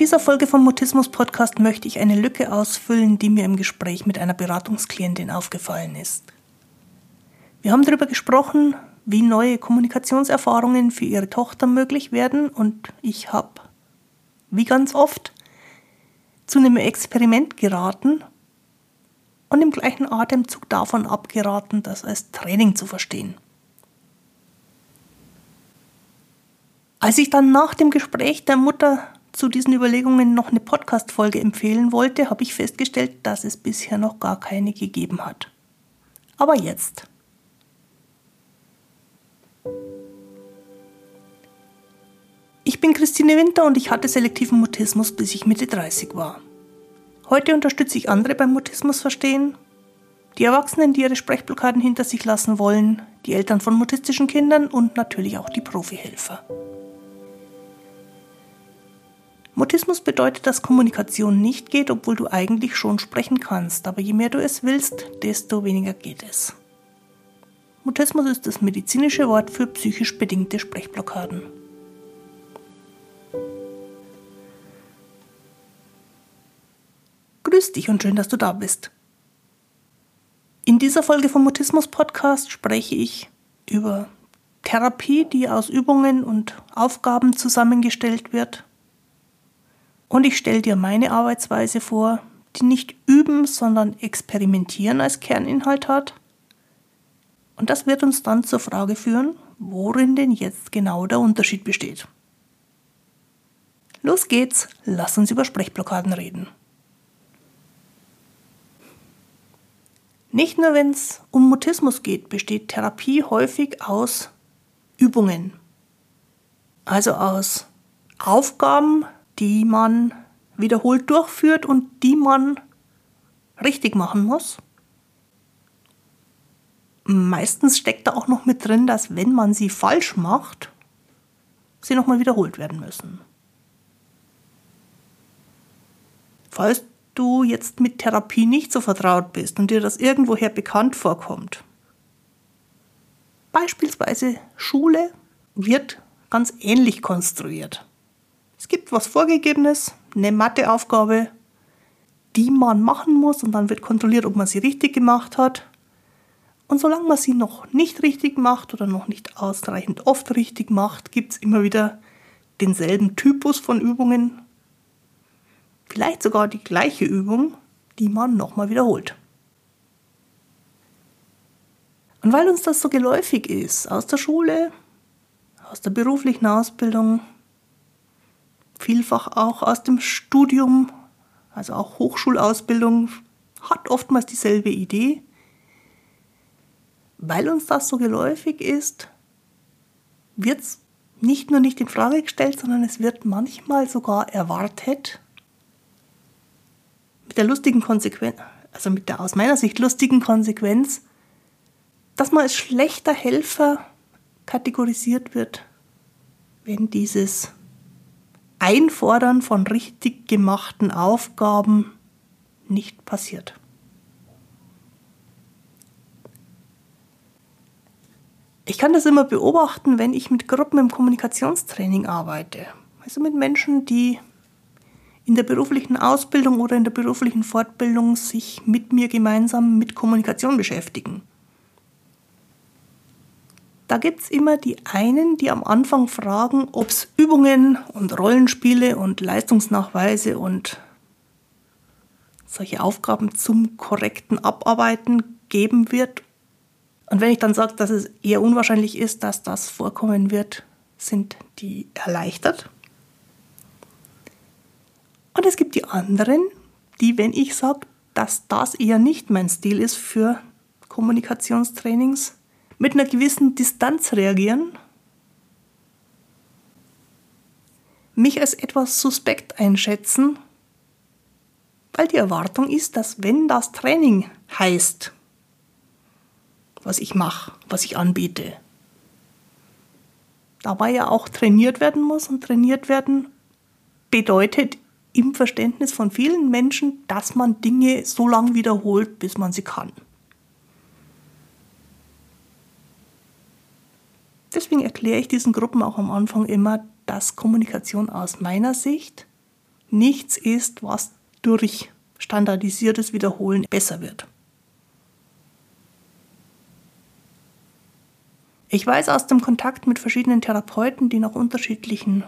Mit dieser Folge vom Mutismus Podcast möchte ich eine Lücke ausfüllen, die mir im Gespräch mit einer Beratungsklientin aufgefallen ist. Wir haben darüber gesprochen, wie neue Kommunikationserfahrungen für ihre Tochter möglich werden und ich habe, wie ganz oft, zu einem Experiment geraten und im gleichen Atemzug davon abgeraten, das als Training zu verstehen. Als ich dann nach dem Gespräch der Mutter zu diesen Überlegungen noch eine Podcast-Folge empfehlen wollte, habe ich festgestellt, dass es bisher noch gar keine gegeben hat. Aber jetzt. Ich bin Christine Winter und ich hatte selektiven Mutismus, bis ich Mitte 30 war. Heute unterstütze ich andere beim Mutismus verstehen, die Erwachsenen, die ihre Sprechblockaden hinter sich lassen wollen, die Eltern von mutistischen Kindern und natürlich auch die Profihelfer. Mutismus bedeutet, dass Kommunikation nicht geht, obwohl du eigentlich schon sprechen kannst, aber je mehr du es willst, desto weniger geht es. Mutismus ist das medizinische Wort für psychisch bedingte Sprechblockaden. Grüß dich und schön, dass du da bist. In dieser Folge vom Mutismus Podcast spreche ich über Therapie, die aus Übungen und Aufgaben zusammengestellt wird, und ich stelle dir meine Arbeitsweise vor, die nicht üben, sondern experimentieren als Kerninhalt hat. Und das wird uns dann zur Frage führen, worin denn jetzt genau der Unterschied besteht. Los geht's, lass uns über Sprechblockaden reden. Nicht nur wenn es um Mutismus geht, besteht Therapie häufig aus Übungen. Also aus Aufgaben, die man wiederholt durchführt und die man richtig machen muss. Meistens steckt da auch noch mit drin, dass wenn man sie falsch macht, sie nochmal wiederholt werden müssen. Falls du jetzt mit Therapie nicht so vertraut bist und dir das irgendwoher bekannt vorkommt, beispielsweise Schule wird ganz ähnlich konstruiert. Gibt was Vorgegebenes, eine Matheaufgabe, die man machen muss und dann wird kontrolliert, ob man sie richtig gemacht hat. Und solange man sie noch nicht richtig macht oder noch nicht ausreichend oft richtig macht, gibt es immer wieder denselben Typus von Übungen. Vielleicht sogar die gleiche Übung, die man nochmal wiederholt. Und weil uns das so geläufig ist, aus der Schule, aus der beruflichen Ausbildung, vielfach auch aus dem Studium, also auch Hochschulausbildung, hat oftmals dieselbe Idee. Weil uns das so geläufig ist, wird es nicht nur nicht in Frage gestellt, sondern es wird manchmal sogar erwartet, mit der lustigen Konsequenz, also mit der aus meiner Sicht lustigen Konsequenz, dass man als schlechter Helfer kategorisiert wird, wenn dieses Einfordern von richtig gemachten Aufgaben nicht passiert. Ich kann das immer beobachten, wenn ich mit Gruppen im Kommunikationstraining arbeite. Also mit Menschen, die in der beruflichen Ausbildung oder in der beruflichen Fortbildung sich mit mir gemeinsam mit Kommunikation beschäftigen. Da gibt es immer die einen, die am Anfang fragen, ob es Übungen und Rollenspiele und Leistungsnachweise und solche Aufgaben zum korrekten Abarbeiten geben wird. Und wenn ich dann sage, dass es eher unwahrscheinlich ist, dass das vorkommen wird, sind die erleichtert. Und es gibt die anderen, die, wenn ich sage, dass das eher nicht mein Stil ist für Kommunikationstrainings, mit einer gewissen Distanz reagieren, mich als etwas suspekt einschätzen, weil die Erwartung ist, dass wenn das Training heißt, was ich mache, was ich anbiete, dabei ja auch trainiert werden muss und trainiert werden bedeutet im Verständnis von vielen Menschen, dass man Dinge so lange wiederholt, bis man sie kann. Deswegen erkläre ich diesen Gruppen auch am Anfang immer, dass Kommunikation aus meiner Sicht nichts ist, was durch standardisiertes Wiederholen besser wird. Ich weiß aus dem Kontakt mit verschiedenen Therapeuten, die nach unterschiedlichen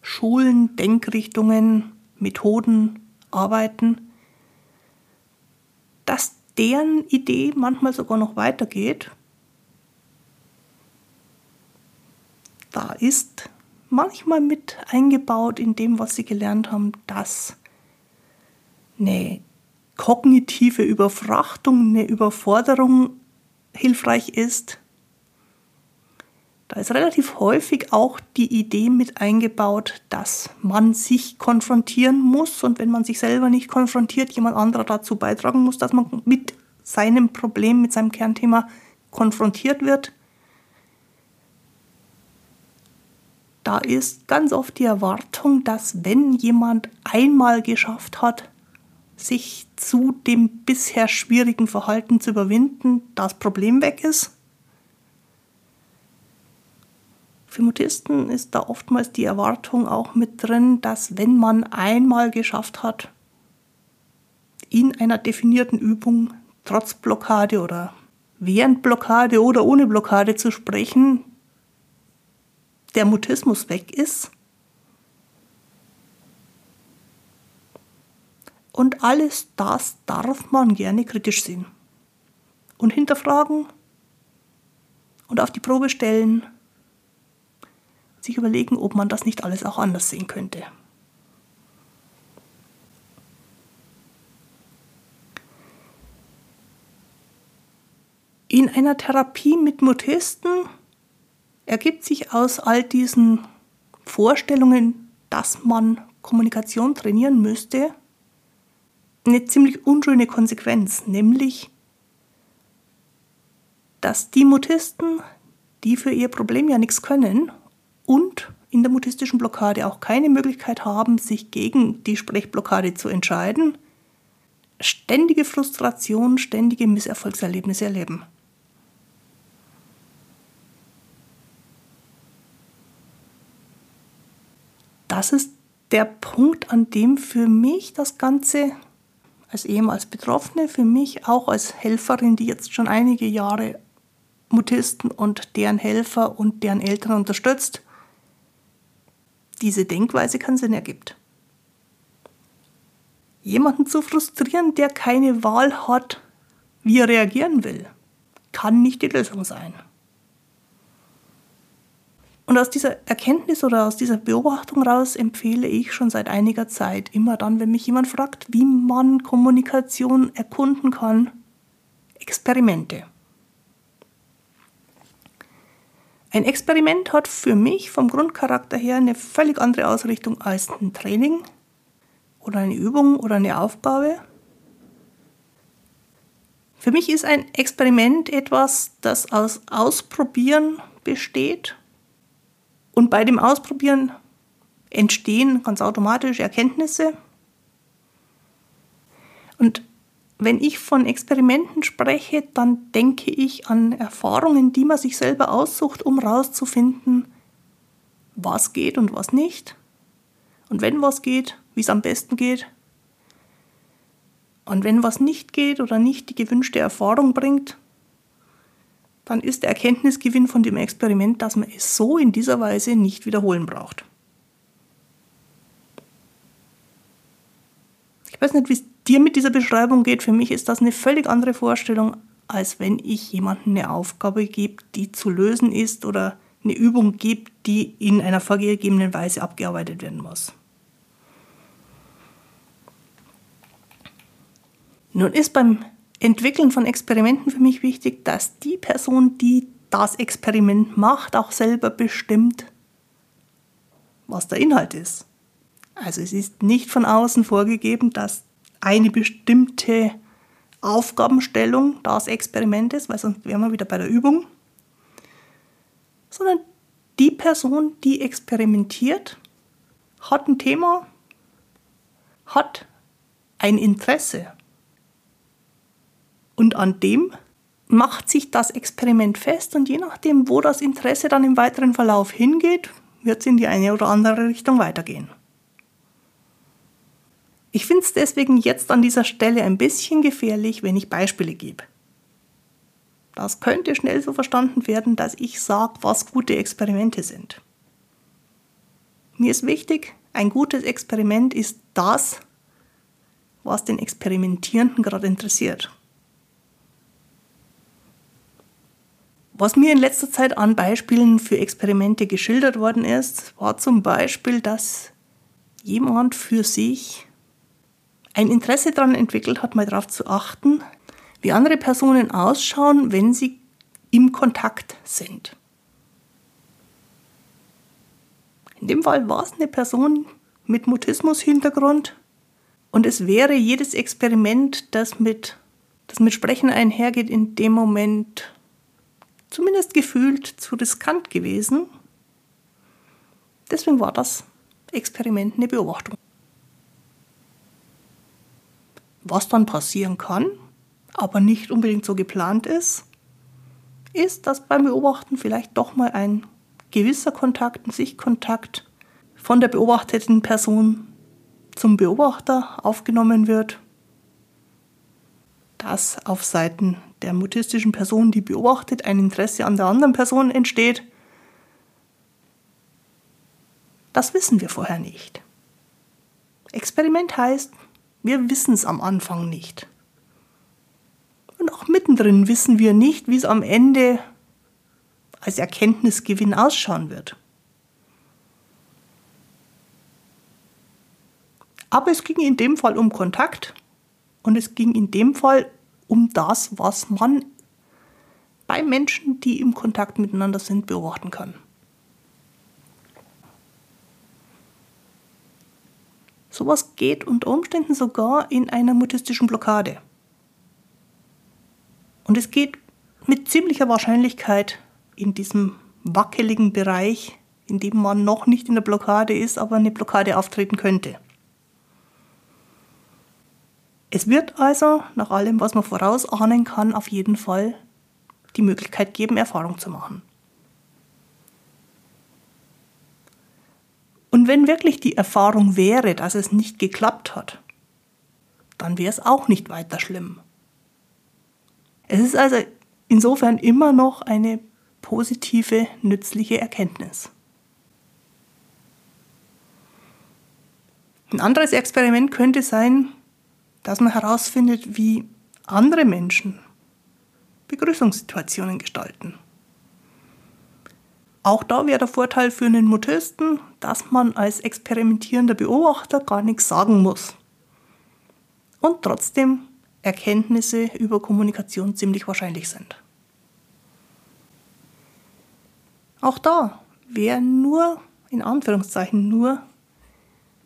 Schulen, Denkrichtungen, Methoden arbeiten, dass deren Idee manchmal sogar noch weitergeht. Da ist manchmal mit eingebaut in dem, was sie gelernt haben, dass eine kognitive Überfrachtung, eine Überforderung hilfreich ist. Da ist relativ häufig auch die Idee mit eingebaut, dass man sich konfrontieren muss und wenn man sich selber nicht konfrontiert, jemand anderer dazu beitragen muss, dass man mit seinem Problem, mit seinem Kernthema konfrontiert wird. Da ist ganz oft die Erwartung, dass wenn jemand einmal geschafft hat, sich zu dem bisher schwierigen Verhalten zu überwinden, das Problem weg ist. Für Mutisten ist da oftmals die Erwartung auch mit drin, dass wenn man einmal geschafft hat, in einer definierten Übung trotz Blockade oder während Blockade oder ohne Blockade zu sprechen, der Mutismus weg ist Und alles das darf man gerne kritisch sehen. Und hinterfragen und auf die Probe stellen, sich überlegen, ob man das nicht alles auch anders sehen könnte. In einer Therapie mit Mutisten ergibt sich aus all diesen Vorstellungen, dass man Kommunikation trainieren müsste, eine ziemlich unschöne Konsequenz, nämlich, dass die Mutisten, die für ihr Problem ja nichts können und in der mutistischen Blockade auch keine Möglichkeit haben, sich gegen die Sprechblockade zu entscheiden, ständige Frustration, ständige Misserfolgserlebnisse erleben. Das ist der Punkt, an dem für mich das Ganze als ehemals Betroffene, für mich auch als Helferin, die jetzt schon einige Jahre Mutisten und deren Helfer und deren Eltern unterstützt, diese Denkweise keinen Sinn ergibt. Jemanden zu frustrieren, der keine Wahl hat, wie er reagieren will, kann nicht die Lösung sein. Und aus dieser Erkenntnis oder aus dieser Beobachtung raus empfehle ich schon seit einiger Zeit immer dann, wenn mich jemand fragt, wie man Kommunikation erkunden kann, Experimente. Ein Experiment hat für mich vom Grundcharakter her eine völlig andere Ausrichtung als ein Training oder eine Übung oder eine Aufgabe. Für mich ist ein Experiment etwas, das aus Ausprobieren besteht und bei dem Ausprobieren entstehen ganz automatisch Erkenntnisse. Und wenn ich von Experimenten spreche, dann denke ich an Erfahrungen, die man sich selber aussucht, um herauszufinden, was geht und was nicht. Und wenn was geht, wie es am besten geht. Und wenn was nicht geht oder nicht die gewünschte Erfahrung bringt, dann ist der Erkenntnisgewinn von dem Experiment, dass man es so in dieser Weise nicht wiederholen braucht. Ich weiß nicht, wie es dir mit dieser Beschreibung geht. Für mich ist das eine völlig andere Vorstellung, als wenn ich jemandem eine Aufgabe gebe, die zu lösen ist oder eine Übung gibt, die in einer vorgegebenen Weise abgearbeitet werden muss. Nun ist beim Entwickeln von Experimenten für mich wichtig, dass die Person, die das Experiment macht, auch selber bestimmt, was der Inhalt ist. Also es ist nicht von außen vorgegeben, dass eine bestimmte Aufgabenstellung das Experiment ist, weil sonst wären wir wieder bei der Übung, sondern die Person, die experimentiert, hat ein Thema, hat ein Interesse und an dem macht sich das Experiment fest und je nachdem, wo das Interesse dann im weiteren Verlauf hingeht, wird es in die eine oder andere Richtung weitergehen. Ich finde es deswegen jetzt an dieser Stelle ein bisschen gefährlich, wenn ich Beispiele gebe. Das könnte schnell so verstanden werden, dass ich sage, was gute Experimente sind. Mir ist wichtig, ein gutes Experiment ist das, was den Experimentierenden gerade interessiert. Was mir in letzter Zeit an Beispielen für Experimente geschildert worden ist, war zum Beispiel, dass jemand für sich ein Interesse daran entwickelt hat, mal darauf zu achten, wie andere Personen ausschauen, wenn sie im Kontakt sind. In dem Fall war es eine Person mit Mutismus-Hintergrund und es wäre jedes Experiment, das mit, das mit Sprechen einhergeht, in dem Moment zumindest gefühlt zu riskant gewesen. Deswegen war das Experiment eine Beobachtung. Was dann passieren kann, aber nicht unbedingt so geplant ist, ist, dass beim Beobachten vielleicht doch mal ein gewisser Kontakt, ein Sichtkontakt von der beobachteten Person zum Beobachter aufgenommen wird, dass auf Seiten der mutistischen Person, die beobachtet, ein Interesse an der anderen Person entsteht. Das wissen wir vorher nicht. Experiment heißt, wir wissen es am Anfang nicht. Und auch mittendrin wissen wir nicht, wie es am Ende als Erkenntnisgewinn ausschauen wird. Aber es ging in dem Fall um Kontakt und es ging in dem Fall um das, was man bei Menschen, die im Kontakt miteinander sind, beobachten kann. Sowas geht unter Umständen sogar in einer mutistischen Blockade. Und es geht mit ziemlicher Wahrscheinlichkeit in diesem wackeligen Bereich, in dem man noch nicht in der Blockade ist, aber eine Blockade auftreten könnte. Es wird also, nach allem, was man vorausahnen kann, auf jeden Fall die Möglichkeit geben, Erfahrung zu machen. Und wenn wirklich die Erfahrung wäre, dass es nicht geklappt hat, dann wäre es auch nicht weiter schlimm. Es ist also insofern immer noch eine positive, nützliche Erkenntnis. Ein anderes Experiment könnte sein, dass man herausfindet, wie andere Menschen Begrüßungssituationen gestalten. Auch da wäre der Vorteil für einen Mutisten, dass man als experimentierender Beobachter gar nichts sagen muss. Und trotzdem Erkenntnisse über Kommunikation ziemlich wahrscheinlich sind. Auch da, wer nur, in Anführungszeichen nur,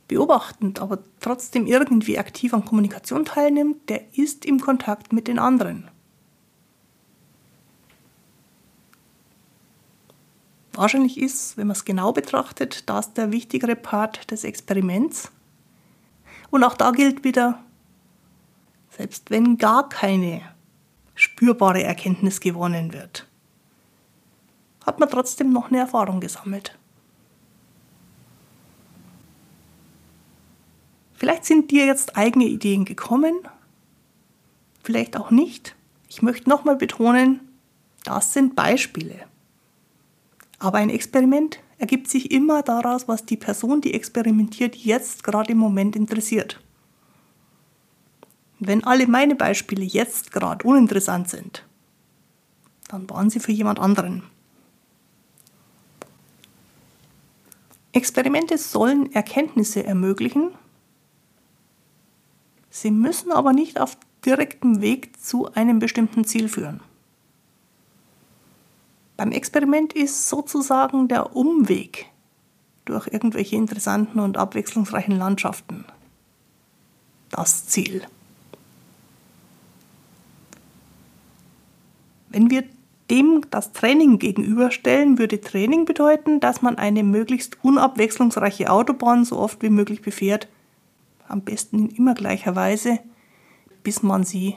beobachtend, aber trotzdem irgendwie aktiv an Kommunikation teilnimmt, der ist im Kontakt mit den anderen. Wahrscheinlich ist, wenn man es genau betrachtet, das der wichtigere Part des Experiments. Und auch da gilt wieder, selbst wenn gar keine spürbare Erkenntnis gewonnen wird, hat man trotzdem noch eine Erfahrung gesammelt. Vielleicht sind dir jetzt eigene Ideen gekommen, vielleicht auch nicht. Ich möchte nochmal betonen, das sind Beispiele. Aber ein Experiment ergibt sich immer daraus, was die Person, die experimentiert, jetzt gerade im Moment interessiert. Wenn alle meine Beispiele jetzt gerade uninteressant sind, dann waren sie für jemand anderen. Experimente sollen Erkenntnisse ermöglichen, sie müssen aber nicht auf direktem Weg zu einem bestimmten Ziel führen. Beim Experiment ist sozusagen der Umweg durch irgendwelche interessanten und abwechslungsreichen Landschaften das Ziel. Wenn wir dem das Training gegenüberstellen, würde Training bedeuten, dass man eine möglichst unabwechslungsreiche Autobahn so oft wie möglich befährt, am besten in immer gleicher Weise, bis man sie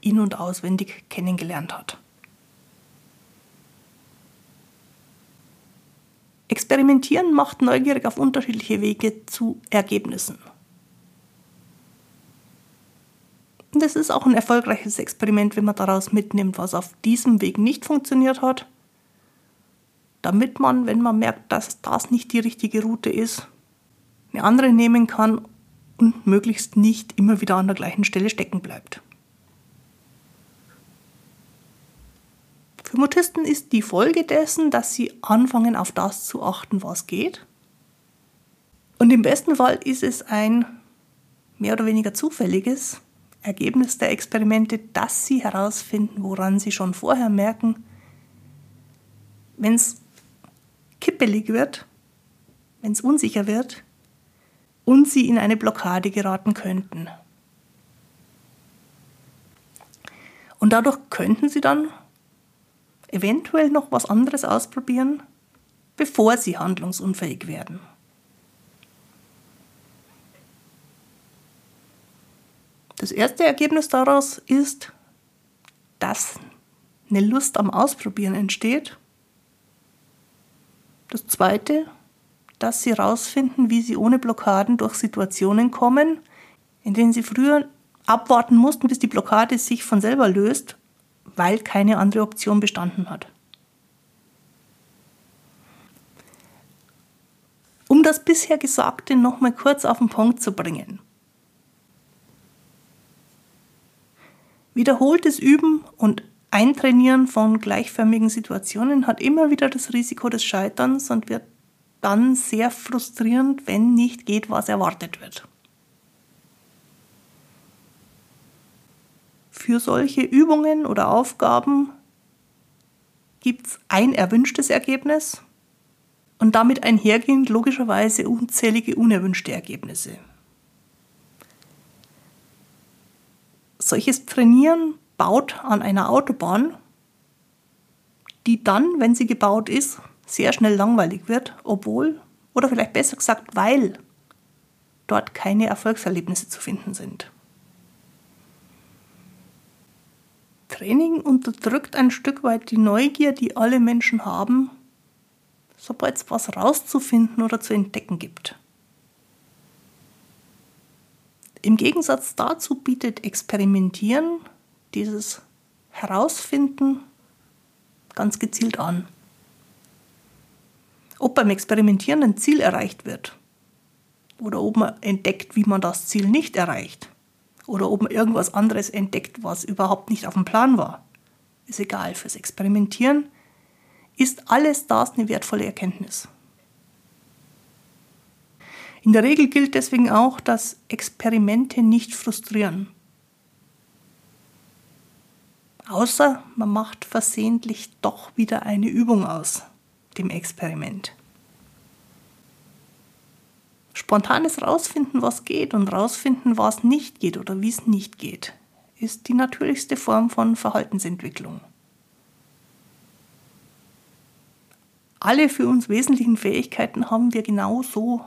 in und auswendig kennengelernt hat. Experimentieren macht neugierig auf unterschiedliche Wege zu Ergebnissen. Und es ist auch ein erfolgreiches Experiment, wenn man daraus mitnimmt, was auf diesem Weg nicht funktioniert hat, damit man, wenn man merkt, dass das nicht die richtige Route ist, eine andere nehmen kann und möglichst nicht immer wieder an der gleichen Stelle stecken bleibt. Für Mutisten ist die Folge dessen, dass sie anfangen, auf das zu achten, was geht. Und im besten Fall ist es ein mehr oder weniger zufälliges Ergebnis der Experimente, dass sie herausfinden, woran sie schon vorher merken, wenn es kippelig wird, wenn es unsicher wird und sie in eine Blockade geraten könnten. Und dadurch könnten sie dann eventuell noch was anderes ausprobieren, bevor sie handlungsunfähig werden. Das erste Ergebnis daraus ist, dass eine Lust am Ausprobieren entsteht. Das zweite, dass sie herausfinden, wie sie ohne Blockaden durch Situationen kommen, in denen sie früher abwarten mussten, bis die Blockade sich von selber löst weil keine andere Option bestanden hat. Um das bisher Gesagte nochmal kurz auf den Punkt zu bringen. Wiederholtes Üben und Eintrainieren von gleichförmigen Situationen hat immer wieder das Risiko des Scheiterns und wird dann sehr frustrierend, wenn nicht geht, was erwartet wird. Für solche Übungen oder Aufgaben gibt es ein erwünschtes Ergebnis und damit einhergehend logischerweise unzählige unerwünschte Ergebnisse. Solches Trainieren baut an einer Autobahn, die dann, wenn sie gebaut ist, sehr schnell langweilig wird, obwohl, oder vielleicht besser gesagt, weil dort keine Erfolgserlebnisse zu finden sind. Training unterdrückt ein Stück weit die Neugier, die alle Menschen haben, sobald es was rauszufinden oder zu entdecken gibt. Im Gegensatz dazu bietet Experimentieren dieses Herausfinden ganz gezielt an. Ob beim Experimentieren ein Ziel erreicht wird oder ob man entdeckt, wie man das Ziel nicht erreicht, oder ob man irgendwas anderes entdeckt, was überhaupt nicht auf dem Plan war. Ist egal, fürs Experimentieren ist alles das eine wertvolle Erkenntnis. In der Regel gilt deswegen auch, dass Experimente nicht frustrieren. Außer man macht versehentlich doch wieder eine Übung aus dem Experiment spontanes Rausfinden, was geht und rausfinden, was nicht geht oder wie es nicht geht, ist die natürlichste Form von Verhaltensentwicklung. Alle für uns wesentlichen Fähigkeiten haben wir genau so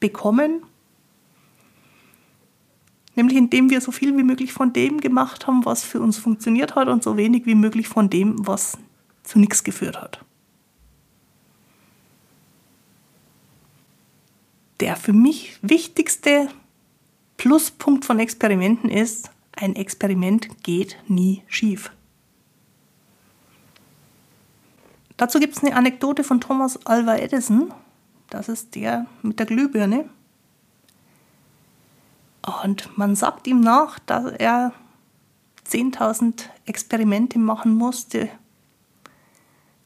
bekommen, nämlich indem wir so viel wie möglich von dem gemacht haben, was für uns funktioniert hat und so wenig wie möglich von dem, was zu nichts geführt hat. Der für mich wichtigste Pluspunkt von Experimenten ist, ein Experiment geht nie schief. Dazu gibt es eine Anekdote von Thomas Alva Edison. Das ist der mit der Glühbirne. Und man sagt ihm nach, dass er 10.000 Experimente machen musste,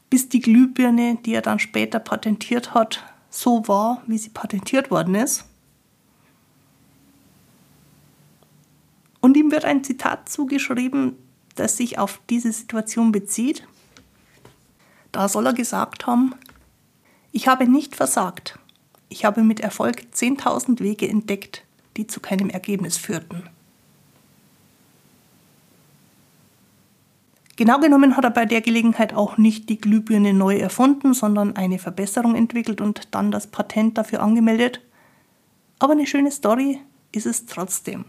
bis die Glühbirne, die er dann später patentiert hat, so war, wie sie patentiert worden ist. Und ihm wird ein Zitat zugeschrieben, das sich auf diese Situation bezieht. Da soll er gesagt haben, ich habe nicht versagt. Ich habe mit Erfolg 10.000 Wege entdeckt, die zu keinem Ergebnis führten. Genau genommen hat er bei der Gelegenheit auch nicht die Glühbirne neu erfunden, sondern eine Verbesserung entwickelt und dann das Patent dafür angemeldet. Aber eine schöne Story ist es trotzdem.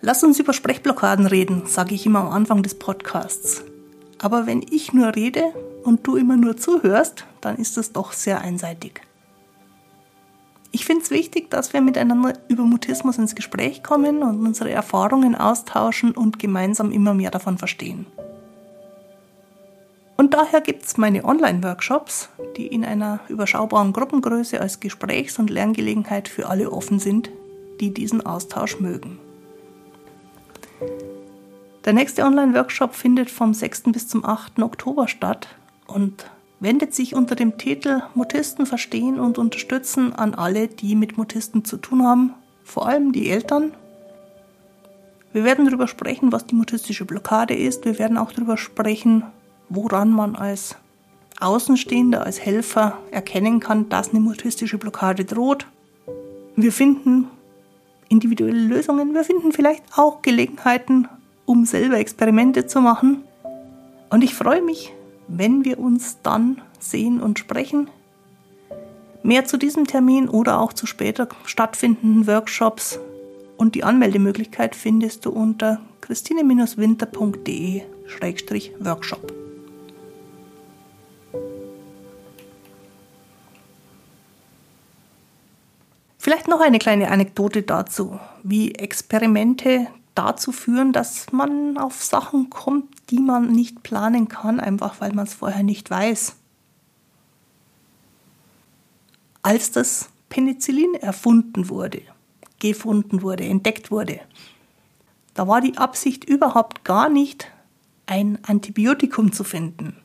Lass uns über Sprechblockaden reden, sage ich immer am Anfang des Podcasts. Aber wenn ich nur rede und du immer nur zuhörst, dann ist das doch sehr einseitig. Ich finde es wichtig, dass wir miteinander über Mutismus ins Gespräch kommen und unsere Erfahrungen austauschen und gemeinsam immer mehr davon verstehen. Und daher gibt es meine Online-Workshops, die in einer überschaubaren Gruppengröße als Gesprächs- und Lerngelegenheit für alle offen sind, die diesen Austausch mögen. Der nächste Online-Workshop findet vom 6. bis zum 8. Oktober statt und wendet sich unter dem Titel Mutisten verstehen und unterstützen an alle, die mit Mutisten zu tun haben, vor allem die Eltern. Wir werden darüber sprechen, was die mutistische Blockade ist. Wir werden auch darüber sprechen, woran man als Außenstehender, als Helfer erkennen kann, dass eine mutistische Blockade droht. Wir finden individuelle Lösungen. Wir finden vielleicht auch Gelegenheiten, um selber Experimente zu machen. Und ich freue mich, wenn wir uns dann sehen und sprechen. Mehr zu diesem Termin oder auch zu später stattfindenden Workshops und die Anmeldemöglichkeit findest du unter christine-winter.de-workshop. Vielleicht noch eine kleine Anekdote dazu, wie Experimente dazu führen, dass man auf Sachen kommt, die man nicht planen kann, einfach weil man es vorher nicht weiß. Als das Penicillin erfunden wurde, gefunden wurde, entdeckt wurde, da war die Absicht überhaupt gar nicht, ein Antibiotikum zu finden.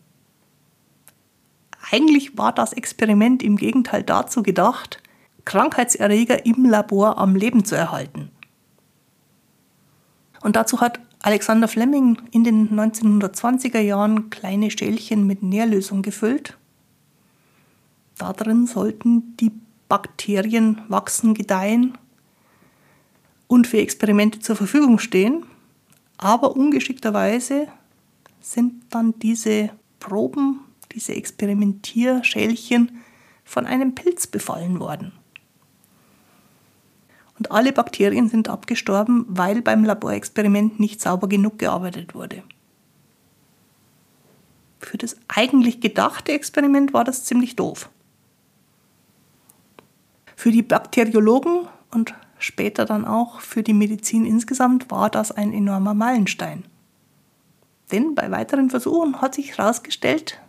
Eigentlich war das Experiment im Gegenteil dazu gedacht, Krankheitserreger im Labor am Leben zu erhalten. Und dazu hat Alexander Fleming in den 1920er Jahren kleine Stählchen mit Nährlösung gefüllt. Darin sollten die Bakterien wachsen, gedeihen und für Experimente zur Verfügung stehen. Aber ungeschickterweise sind dann diese Proben, diese Experimentierschälchen von einem Pilz befallen worden alle Bakterien sind abgestorben, weil beim Laborexperiment nicht sauber genug gearbeitet wurde. Für das eigentlich gedachte Experiment war das ziemlich doof. Für die Bakteriologen und später dann auch für die Medizin insgesamt war das ein enormer Meilenstein. Denn bei weiteren Versuchen hat sich herausgestellt,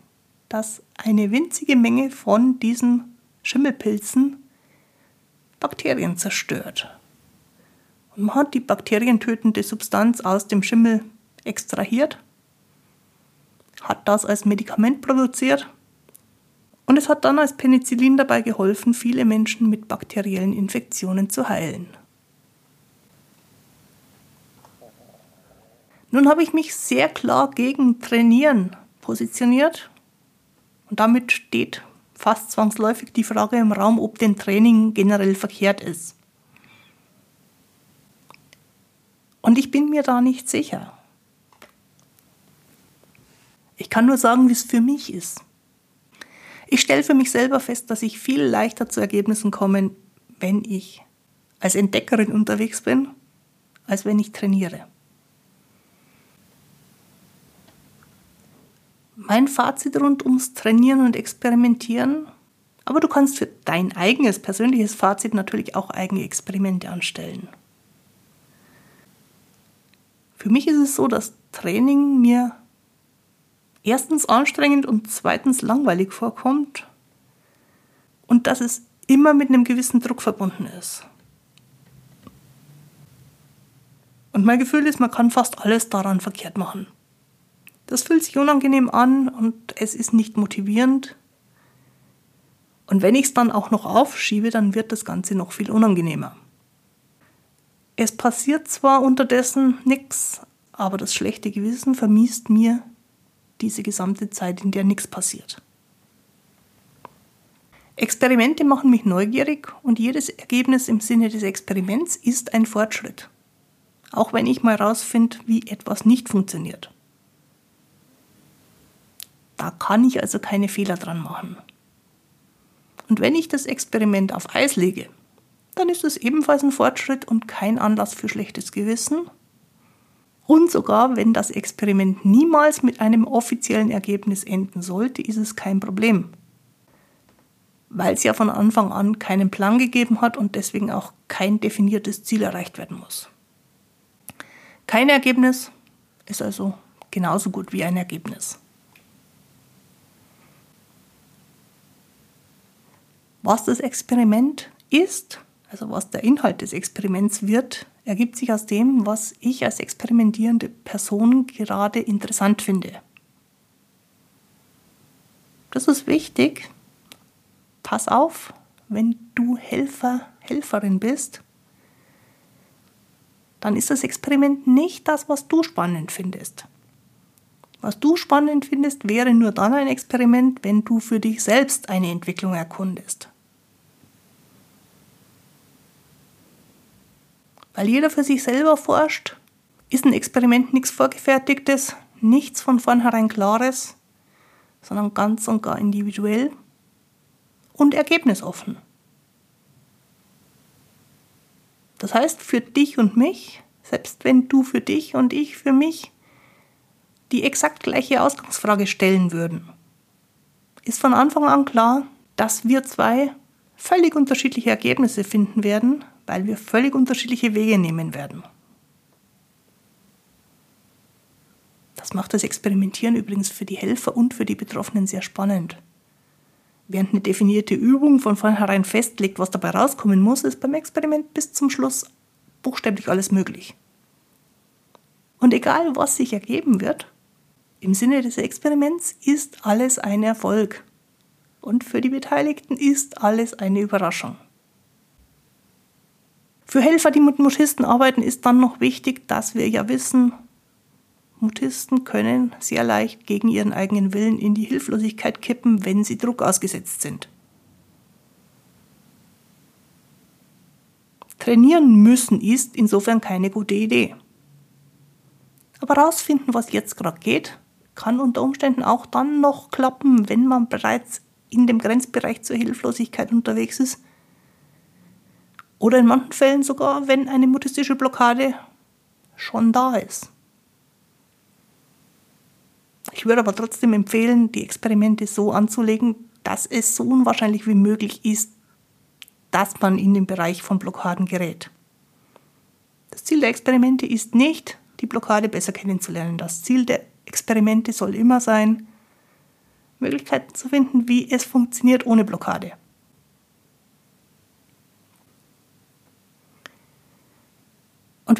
dass eine winzige Menge von diesen Schimmelpilzen Bakterien zerstört. Und man hat die bakterientötende Substanz aus dem Schimmel extrahiert, hat das als Medikament produziert und es hat dann als Penicillin dabei geholfen, viele Menschen mit bakteriellen Infektionen zu heilen. Nun habe ich mich sehr klar gegen Trainieren positioniert und damit steht fast zwangsläufig die Frage im Raum, ob denn Training generell verkehrt ist. Und ich bin mir da nicht sicher. Ich kann nur sagen, wie es für mich ist. Ich stelle für mich selber fest, dass ich viel leichter zu Ergebnissen komme, wenn ich als Entdeckerin unterwegs bin, als wenn ich trainiere. Mein Fazit rund ums Trainieren und Experimentieren. Aber du kannst für dein eigenes persönliches Fazit natürlich auch eigene Experimente anstellen. Für mich ist es so, dass Training mir erstens anstrengend und zweitens langweilig vorkommt und dass es immer mit einem gewissen Druck verbunden ist. Und mein Gefühl ist, man kann fast alles daran verkehrt machen. Das fühlt sich unangenehm an und es ist nicht motivierend. Und wenn ich es dann auch noch aufschiebe, dann wird das Ganze noch viel unangenehmer. Es passiert zwar unterdessen nichts, aber das schlechte Gewissen vermiest mir diese gesamte Zeit, in der nichts passiert. Experimente machen mich neugierig und jedes Ergebnis im Sinne des Experiments ist ein Fortschritt. Auch wenn ich mal rausfinde, wie etwas nicht funktioniert. Da kann ich also keine Fehler dran machen. Und wenn ich das Experiment auf Eis lege, dann ist es ebenfalls ein Fortschritt und kein Anlass für schlechtes Gewissen. Und sogar wenn das Experiment niemals mit einem offiziellen Ergebnis enden sollte, ist es kein Problem. weil es ja von Anfang an keinen Plan gegeben hat und deswegen auch kein definiertes Ziel erreicht werden muss. Kein Ergebnis ist also genauso gut wie ein Ergebnis. Was das Experiment ist, also was der Inhalt des Experiments wird, ergibt sich aus dem, was ich als experimentierende Person gerade interessant finde. Das ist wichtig. Pass auf, wenn du Helfer, Helferin bist, dann ist das Experiment nicht das, was du spannend findest. Was du spannend findest, wäre nur dann ein Experiment, wenn du für dich selbst eine Entwicklung erkundest. Weil jeder für sich selber forscht, ist ein Experiment nichts Vorgefertigtes, nichts von vornherein Klares, sondern ganz und gar individuell und ergebnisoffen. Das heißt, für dich und mich, selbst wenn du für dich und ich für mich die exakt gleiche Ausgangsfrage stellen würden, ist von Anfang an klar, dass wir zwei völlig unterschiedliche Ergebnisse finden werden, weil wir völlig unterschiedliche Wege nehmen werden. Das macht das Experimentieren übrigens für die Helfer und für die Betroffenen sehr spannend. Während eine definierte Übung von vornherein festlegt, was dabei rauskommen muss, ist beim Experiment bis zum Schluss buchstäblich alles möglich. Und egal, was sich ergeben wird, im Sinne des Experiments ist alles ein Erfolg. Und für die Beteiligten ist alles eine Überraschung. Für Helfer, die mit Mutisten arbeiten, ist dann noch wichtig, dass wir ja wissen, Mutisten können sehr leicht gegen ihren eigenen Willen in die Hilflosigkeit kippen, wenn sie Druck ausgesetzt sind. Trainieren müssen ist insofern keine gute Idee. Aber herausfinden, was jetzt gerade geht, kann unter Umständen auch dann noch klappen, wenn man bereits in dem Grenzbereich zur Hilflosigkeit unterwegs ist. Oder in manchen Fällen sogar, wenn eine mutistische Blockade schon da ist. Ich würde aber trotzdem empfehlen, die Experimente so anzulegen, dass es so unwahrscheinlich wie möglich ist, dass man in den Bereich von Blockaden gerät. Das Ziel der Experimente ist nicht, die Blockade besser kennenzulernen. Das Ziel der Experimente soll immer sein, Möglichkeiten zu finden, wie es funktioniert ohne Blockade.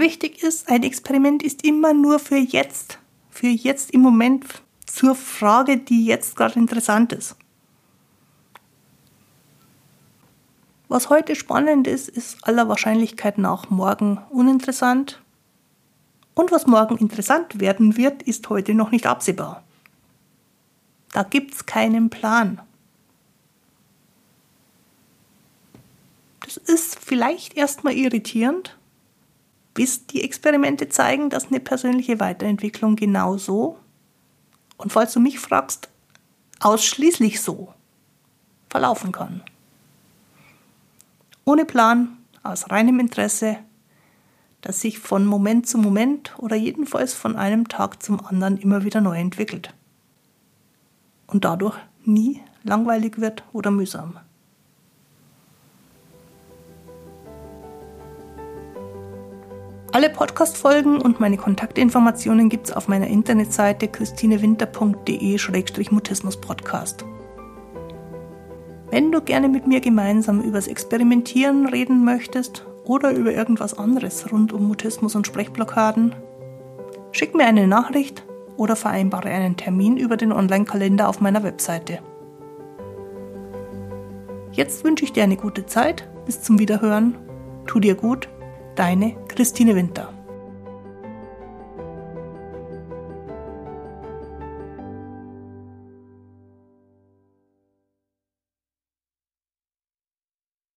Wichtig ist, ein Experiment ist immer nur für jetzt für jetzt im Moment zur Frage, die jetzt gerade interessant ist. Was heute spannend ist, ist aller Wahrscheinlichkeit nach morgen uninteressant. Und was morgen interessant werden wird, ist heute noch nicht absehbar. Da gibt es keinen Plan. Das ist vielleicht erstmal irritierend, bis die Experimente zeigen, dass eine persönliche Weiterentwicklung genauso und falls du mich fragst, ausschließlich so verlaufen kann. Ohne Plan, aus reinem Interesse, das sich von Moment zu Moment oder jedenfalls von einem Tag zum anderen immer wieder neu entwickelt und dadurch nie langweilig wird oder mühsam. Alle Podcast-Folgen und meine Kontaktinformationen gibt es auf meiner Internetseite christinewinter.de-mutismus-podcast. Wenn du gerne mit mir gemeinsam übers Experimentieren reden möchtest oder über irgendwas anderes rund um Mutismus und Sprechblockaden, schick mir eine Nachricht oder vereinbare einen Termin über den Online-Kalender auf meiner Webseite. Jetzt wünsche ich dir eine gute Zeit. Bis zum Wiederhören. Tu dir gut Deine Christine Winter.